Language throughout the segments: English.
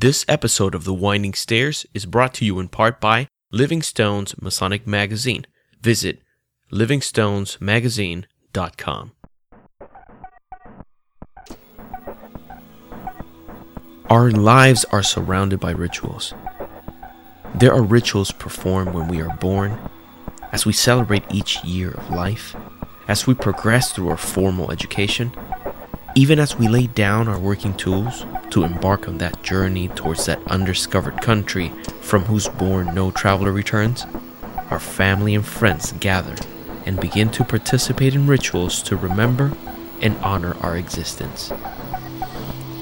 This episode of The Winding Stairs is brought to you in part by Living Stones Masonic Magazine. Visit livingstonesmagazine.com. Our lives are surrounded by rituals. There are rituals performed when we are born, as we celebrate each year of life, as we progress through our formal education, even as we lay down our working tools to embark on that journey towards that undiscovered country from whose bourne no traveler returns, our family and friends gather and begin to participate in rituals to remember and honor our existence.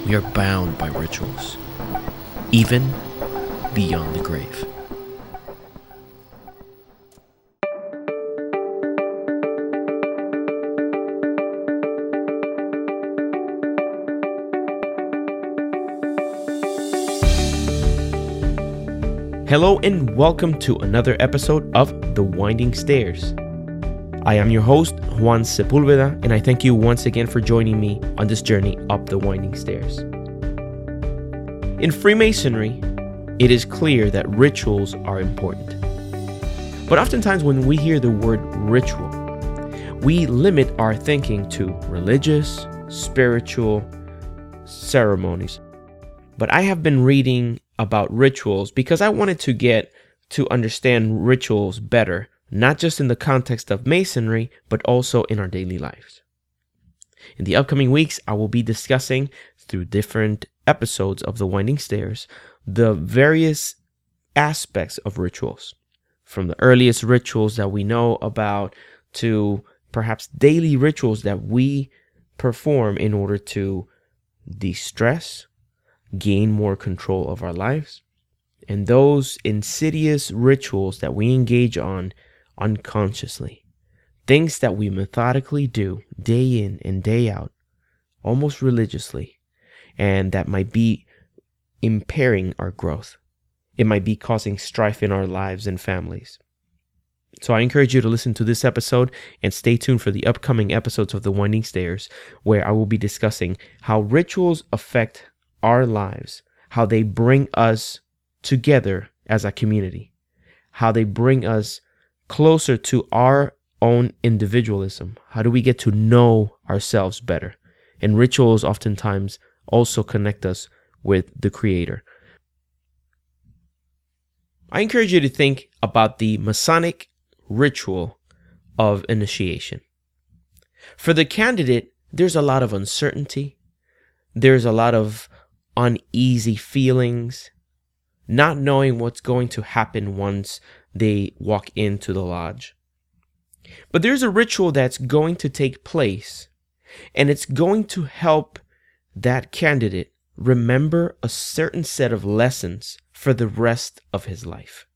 We are bound by rituals, even beyond the grave. Hello and welcome to another episode of The Winding Stairs. I am your host, Juan Sepulveda, and I thank you once again for joining me on this journey up the winding stairs. In Freemasonry, it is clear that rituals are important. But oftentimes, when we hear the word ritual, we limit our thinking to religious, spiritual ceremonies. But I have been reading about rituals because I wanted to get to understand rituals better, not just in the context of Masonry, but also in our daily lives. In the upcoming weeks, I will be discussing through different episodes of The Winding Stairs the various aspects of rituals, from the earliest rituals that we know about to perhaps daily rituals that we perform in order to de stress, gain more control of our lives, and those insidious rituals that we engage on unconsciously. Things that we methodically do day in and day out, almost religiously, and that might be impairing our growth. It might be causing strife in our lives and families. So I encourage you to listen to this episode and stay tuned for the upcoming episodes of The Winding Stairs, where I will be discussing how rituals affect our lives, how they bring us together as a community, how they bring us closer to our own individualism. How do we get to know ourselves better? And rituals oftentimes also connect us with the Creator. I encourage you to think about the Masonic ritual of initiation. For the candidate, there's a lot of uncertainty, there's a lot of uneasy feelings, not knowing what's going to happen once they walk into the lodge. But there's a ritual that's going to take place, and it's going to help that candidate remember a certain set of lessons for the rest of his life.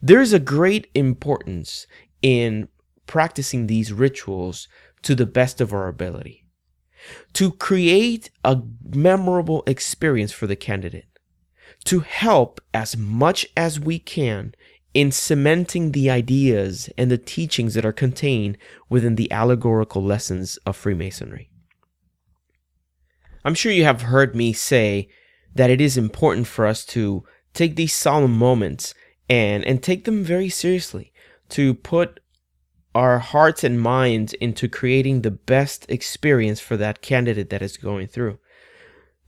There is a great importance in practicing these rituals to the best of our ability to create a memorable experience for the candidate, to help as much as we can in cementing the ideas and the teachings that are contained within the allegorical lessons of Freemasonry. I'm sure you have heard me say that it is important for us to take these solemn moments and, and take them very seriously, to put our hearts and minds into creating the best experience for that candidate that is going through.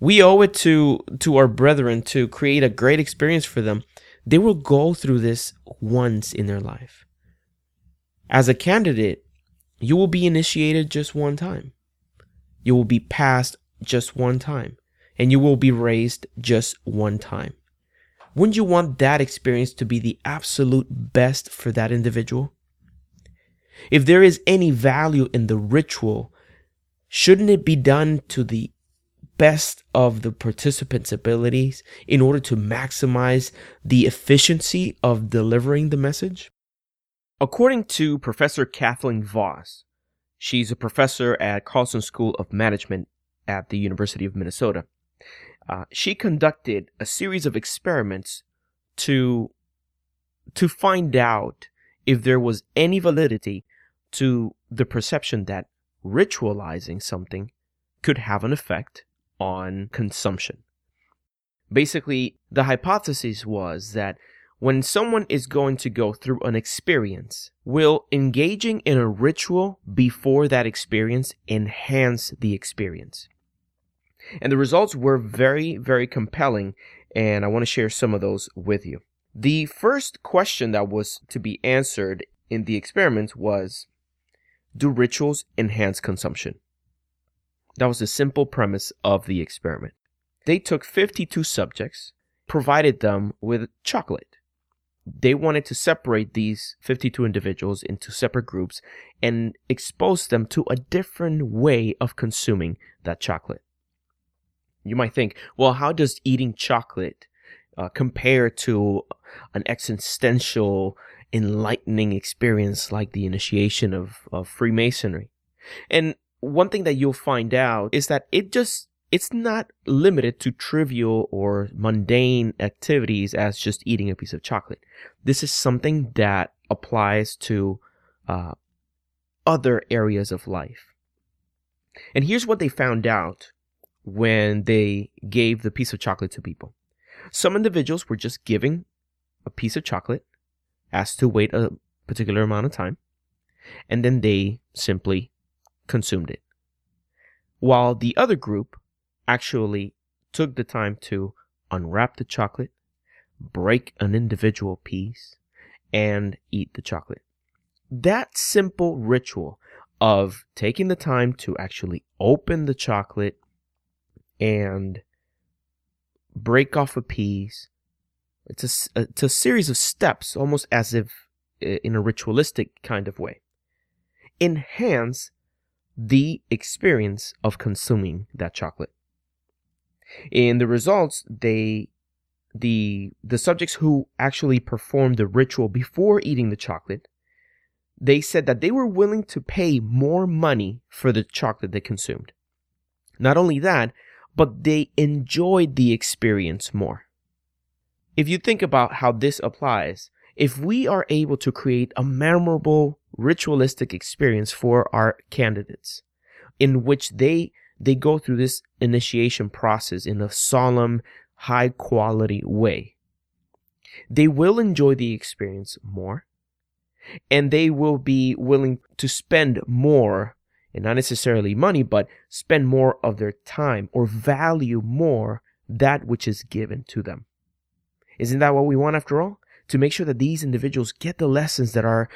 We owe it to to our brethren to create a great experience for them. They will go through this once in their life. As a candidate, you will be initiated just one time. You will be passed just one time. And you will be raised just one time. Wouldn't you want that experience to be the absolute best for that individual? If there is any value in the ritual, shouldn't it be done to the best of the participants' abilities in order to maximize the efficiency of delivering the message? According to Professor Kathleen Vohs, she's a professor at Carlson School of Management at the University of Minnesota. Uh, she conducted a series of experiments to to find out if there was any validity to the perception that ritualizing something could have an effect on consumption. Basically, the hypothesis was that when someone is going to go through an experience, will engaging in a ritual before that experience enhance the experience? And the results were very, very compelling, and I want to share some of those with you. The first question that was to be answered in the experiment was Do rituals enhance consumption? That was the simple premise of the experiment. They took 52 subjects, provided them with chocolate. They wanted to separate these 52 individuals into separate groups and expose them to a different way of consuming that chocolate. You might think, well, how does eating chocolate uh, compare to an existential, enlightening experience like the initiation of, of Freemasonry? And one thing that you'll find out is that it just it's not limited to trivial or mundane activities as just eating a piece of chocolate. This is something that applies to uh, other areas of life. And here's what they found out when they gave the piece of chocolate to people. Some individuals were just giving a piece of chocolate, asked to wait a particular amount of time, and then they simply consumed it. While the other group actually took the time to unwrap the chocolate, break an individual piece, and eat the chocolate. That simple ritual of taking the time to actually open the chocolate and break off a piece. It's a, it's a series of steps, almost as if in a ritualistic kind of way. Enhance the experience of consuming that chocolate. In the results, they the the subjects who actually performed the ritual before eating the chocolate, they said that they were willing to pay more money for the chocolate they consumed. Not only that, but they enjoyed the experience more. If you think about how this applies, if we are able to create a memorable ritualistic experience for our candidates in which they they go through this initiation process in a solemn high quality way they will enjoy the experience more and they will be willing to spend more and not necessarily money, but spend more of their time or value more that which is given to them. Isn't that what we want after all? To make sure that these individuals get the lessons that are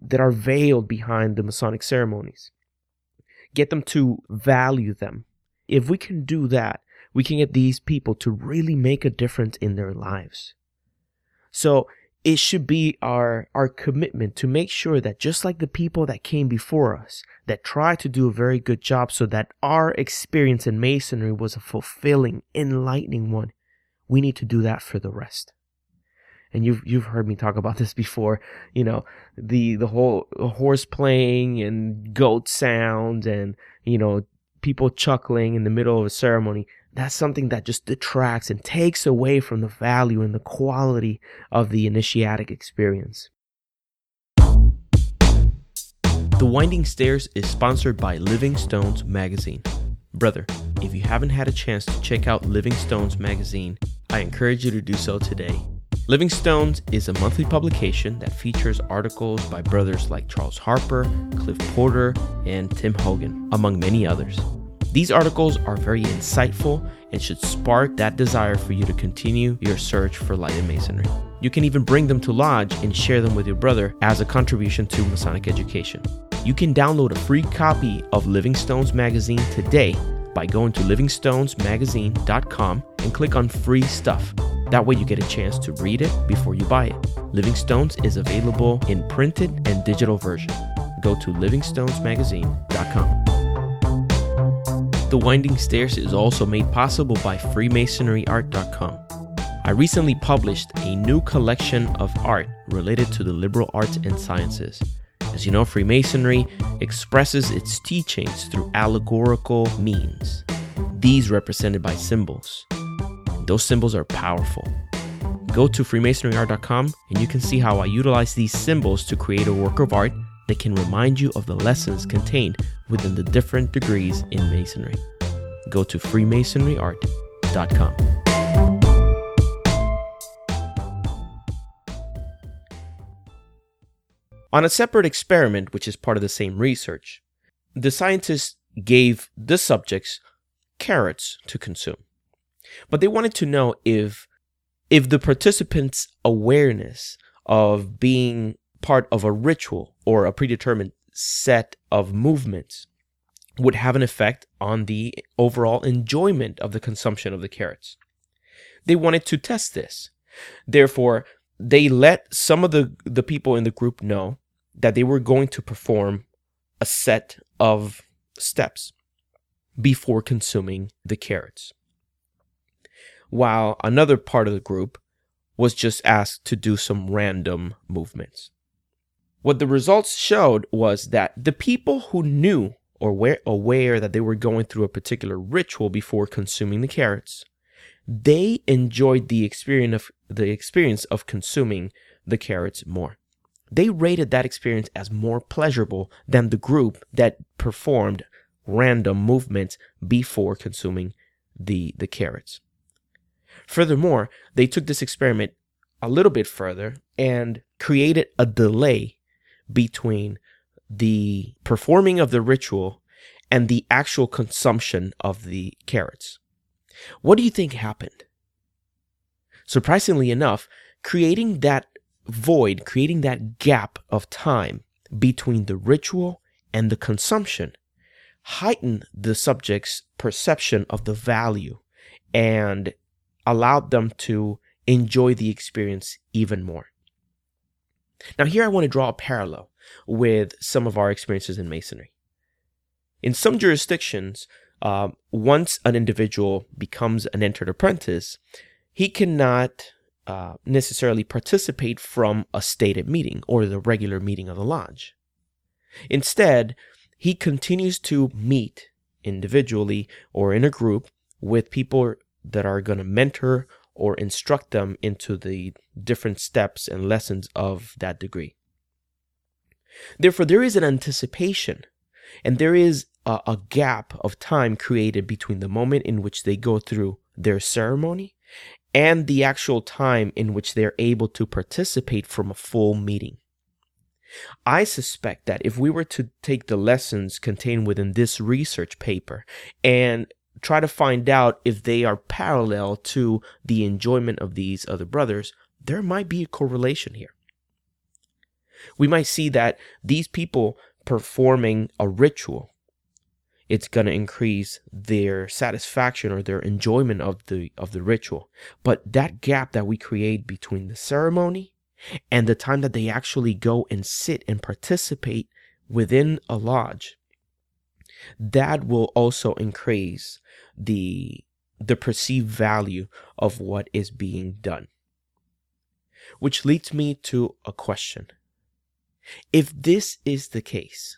that are veiled behind the Masonic ceremonies. Get them to value them. If we can do that, we can get these people to really make a difference in their lives. So it should be our our commitment to make sure that just like the people that came before us that tried to do a very good job so that our experience in masonry was a fulfilling enlightening one we need to do that for the rest and you've you've heard me talk about this before you know the the whole horse playing and goat sounds and you know people chuckling in the middle of a ceremony that's something that just detracts and takes away from the value and the quality of the initiatic experience. The Winding Stairs is sponsored by Living Stones Magazine. Brother, if you haven't had a chance to check out Living Stones Magazine, I encourage you to do so today. Living Stones is a monthly publication that features articles by brothers like Charles Harper, Cliff Porter, and Tim Hogan, among many others. These articles are very insightful and should spark that desire for you to continue your search for light in Masonry. You can even bring them to Lodge and share them with your brother as a contribution to Masonic education. You can download a free copy of Living Stones magazine today by going to livingstonesmagazine.com and click on free stuff. That way you get a chance to read it before you buy it. Living Stones is available in printed and digital version. Go to livingstonesmagazine.com. The Winding Stairs is also made possible by FreemasonryArt.com. I recently published a new collection of art related to the liberal arts and sciences. As you know, Freemasonry expresses its teachings through allegorical means, these represented by symbols. Those symbols are powerful. Go to freemasonryart.com and you can see how I utilize these symbols to create a work of art that can remind you of the lessons contained within the different degrees in Masonry. go to freemasonryart.com. On a separate experiment, which is part of the same research, the scientists gave the subjects carrots to consume. But they wanted to know if if the participants' awareness of being part of a ritual or a predetermined set of movements would have an effect on the overall enjoyment of the consumption of the carrots. They wanted to test this. Therefore, they let some of the, the people in the group know that they were going to perform a set of steps before consuming the carrots. While another part of the group was just asked to do some random movements. What the results showed was that the people who knew or were aware that they were going through a particular ritual before consuming the carrots, they enjoyed the experience of the experience of consuming the carrots more. They rated that experience as more pleasurable than the group that performed random movements before consuming the, the carrots. Furthermore, they took this experiment a little bit further and created a delay between the performing of the ritual and the actual consumption of the carrots. What do you think happened? Surprisingly enough, creating that void, creating that gap of time between the ritual and the consumption heightened the subject's perception of the value and allowed them to enjoy the experience even more. Now, here I want to draw a parallel with some of our experiences in Masonry. In some jurisdictions, uh, once an individual becomes an entered apprentice, he cannot uh, necessarily participate from a stated meeting or the regular meeting of the lodge. Instead, he continues to meet individually or in a group with people that are going to mentor or instruct them into the different steps and lessons of that degree. Therefore, there is an anticipation and there is a, a, gap of time created between the moment in which they go through their ceremony and the actual time in which they're able to participate from a full meeting. I suspect that if we were to take the lessons contained within this research paper and try to find out if they are parallel to the enjoyment of these other brothers, there might be a correlation here. We might see that these people performing a ritual it's going to increase their satisfaction or their enjoyment of the of the ritual. But that gap that we create between the ceremony and the time that they actually go and sit and participate within a lodge that will also increase the the perceived value of what is being done. Which leads me to a question. If this is the case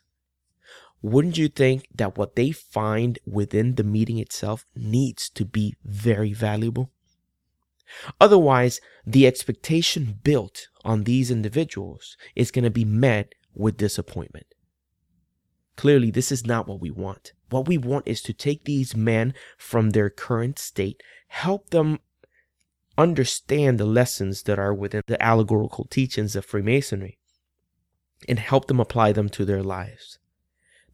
wouldn't you think that what they find within the meeting itself needs to be very valuable? Otherwise, the expectation built on these individuals is going to be met with disappointment. Clearly, this is not what we want. What we want is to take these men from their current state, help them understand the lessons that are within the allegorical teachings of Freemasonry, and help them apply them to their lives.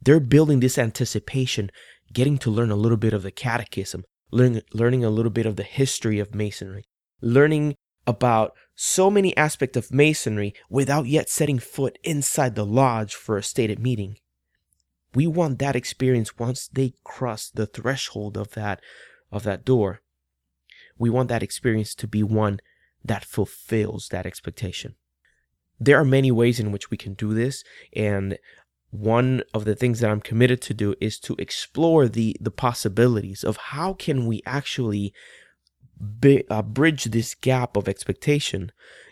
They're building this anticipation, getting to learn a little bit of the catechism, learning, learning a little bit of the history of Masonry, learning about so many aspects of Masonry without yet setting foot inside the lodge for a stated meeting. We want that experience once they cross the threshold of that of that door. We want that experience to be one that fulfills that expectation. There are many ways in which we can do this, and one of the things that I'm committed to do is to explore the the possibilities of how can we actually bi- uh, bridge this gap of expectation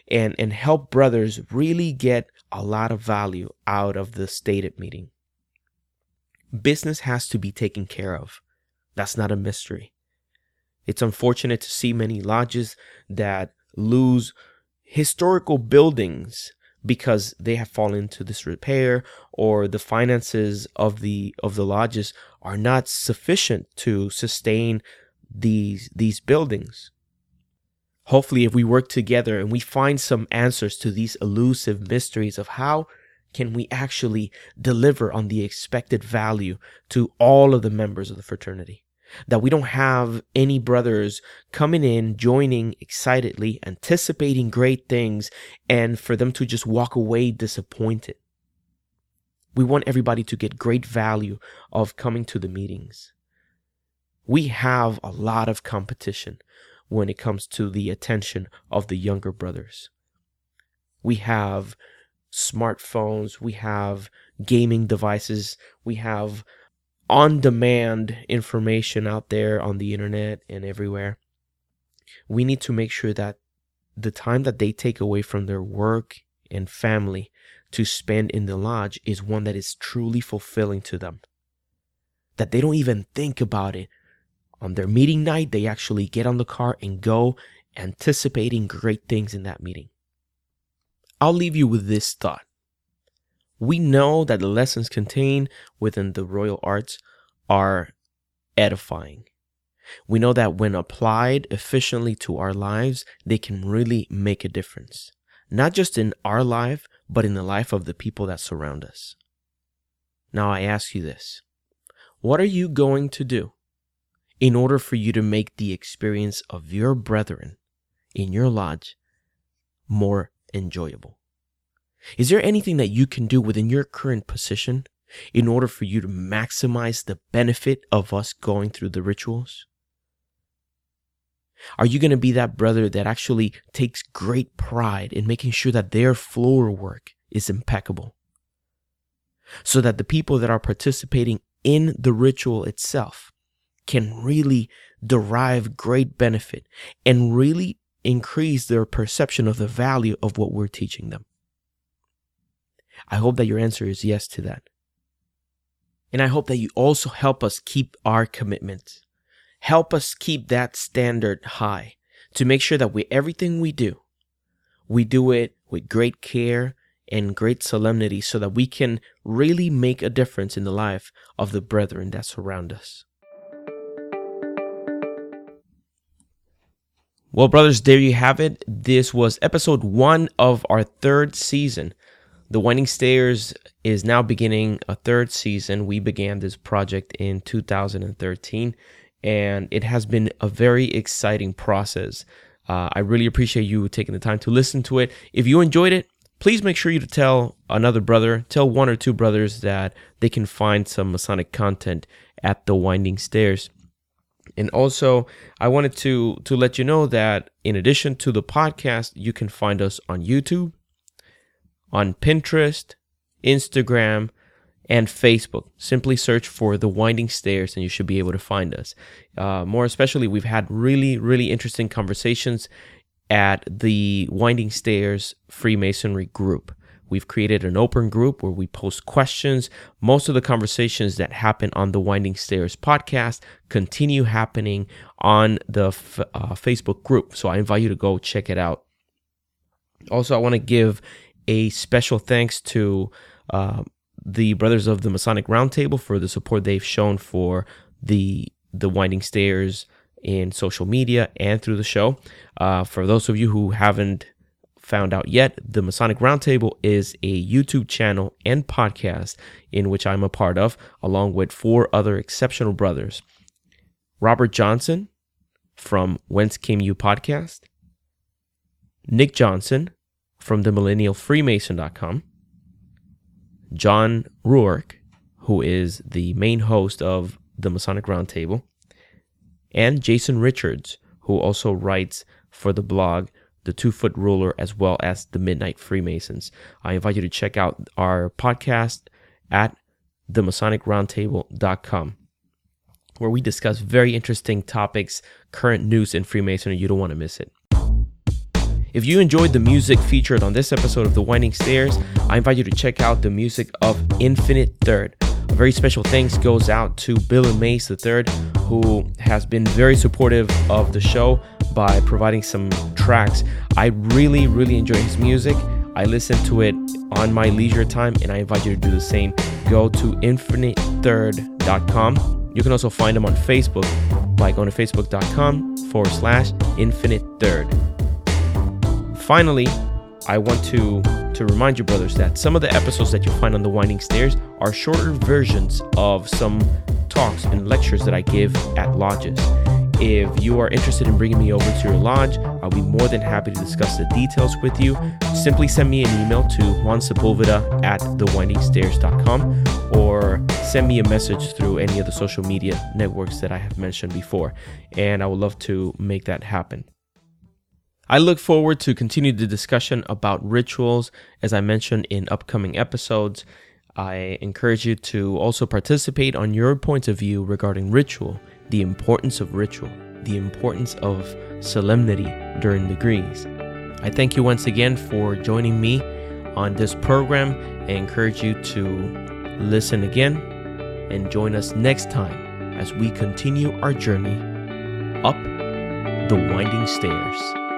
and and help brothers really get a lot of value out of the stated meeting. Business has to be taken care of. That's not a mystery. It's unfortunate to see many lodges that lose historical buildings because they have fallen into disrepair or the finances of the of the lodges are not sufficient to sustain these these buildings. Hopefully if we work together and we find some answers to these elusive mysteries of how can we actually deliver on the expected value to all of the members of the fraternity? That we don't have any brothers coming in, joining excitedly, anticipating great things, and for them to just walk away disappointed. We want everybody to get great value of coming to the meetings. We have a lot of competition when it comes to the attention of the younger brothers. We have smartphones, we have gaming devices, we have on demand information out there on the internet and everywhere. We need to make sure that the time that they take away from their work and family to spend in the lodge is one that is truly fulfilling to them. That they don't even think about it. On their meeting night, they actually get on the car and go anticipating great things in that meeting. I'll leave you with this thought. We know that the lessons contained within the royal arts are edifying. We know that when applied efficiently to our lives, they can really make a difference. Not just in our life, but in the life of the people that surround us. Now I ask you this. What are you going to do in order for you to make the experience of your brethren in your lodge more enjoyable? Is there anything that you can do within your current position in order for you to maximize the benefit of us going through the rituals? Are you going to be that brother that actually takes great pride in making sure that their floor work is impeccable? So that the people that are participating in the ritual itself can really derive great benefit and really increase their perception of the value of what we're teaching them. I hope that your answer is yes to that. And I hope that you also help us keep our commitment. Help us keep that standard high to make sure that with everything we do, we do it with great care and great solemnity so that we can really make a difference in the life of the brethren that surround us. Well, brothers, there you have it. This was episode one of our third season the Winding Stairs is now beginning a third season. We began this project in 2013, and it has been a very exciting process. Uh, I really appreciate you taking the time to listen to it. If you enjoyed it, please make sure you to tell another brother, tell one or two brothers that they can find some Masonic content at the Winding Stairs. And also, I wanted to to let you know that in addition to the podcast, you can find us on YouTube on Pinterest, Instagram, and Facebook. Simply search for The Winding Stairs and you should be able to find us. Uh, more especially, we've had really, really interesting conversations at the Winding Stairs Freemasonry group. We've created an open group where we post questions. Most of the conversations that happen on the Winding Stairs podcast continue happening on the f- uh, Facebook group. So I invite you to go check it out. Also, I want to give a special thanks to uh, the Brothers of the Masonic Roundtable for the support they've shown for the the Winding Stairs in social media and through the show. Uh, for those of you who haven't found out yet, the Masonic Roundtable is a YouTube channel and podcast in which I'm a part of, along with four other exceptional brothers Robert Johnson from Whence Came You podcast, Nick Johnson from the millennialfreemason.com, John Ruark, who is the main host of the Masonic Roundtable, and Jason Richards, who also writes for the blog The Two Foot Ruler as well as The Midnight Freemasons. I invite you to check out our podcast at themasonicroundtable.com where we discuss very interesting topics, current news in Freemasonry. You don't want to miss it. If you enjoyed the music featured on this episode of The Winding Stairs, I invite you to check out the music of Infinite Third. A very special thanks goes out to Billy Mace III, who has been very supportive of the show by providing some tracks. I really, really enjoy his music. I listen to it on my leisure time, and I invite you to do the same. Go to infinitethird.com. You can also find them on Facebook by going to facebook.com forward slash infinite third. Finally, I want to to remind you, brothers, that some of the episodes that you find on the Winding Stairs are shorter versions of some talks and lectures that I give at lodges. If you are interested in bringing me over to your lodge, I'll be more than happy to discuss the details with you. Simply send me an email to juansepulveda at thewindingstairs.com or send me a message through any of the social media networks that I have mentioned before, and I would love to make that happen. I look forward to continue the discussion about rituals as I mentioned in upcoming episodes. I encourage you to also participate on your points of view regarding ritual the importance of ritual, the importance of solemnity during degrees. I thank you once again for joining me on this program. I encourage you to listen again and join us next time as we continue our journey up the winding stairs.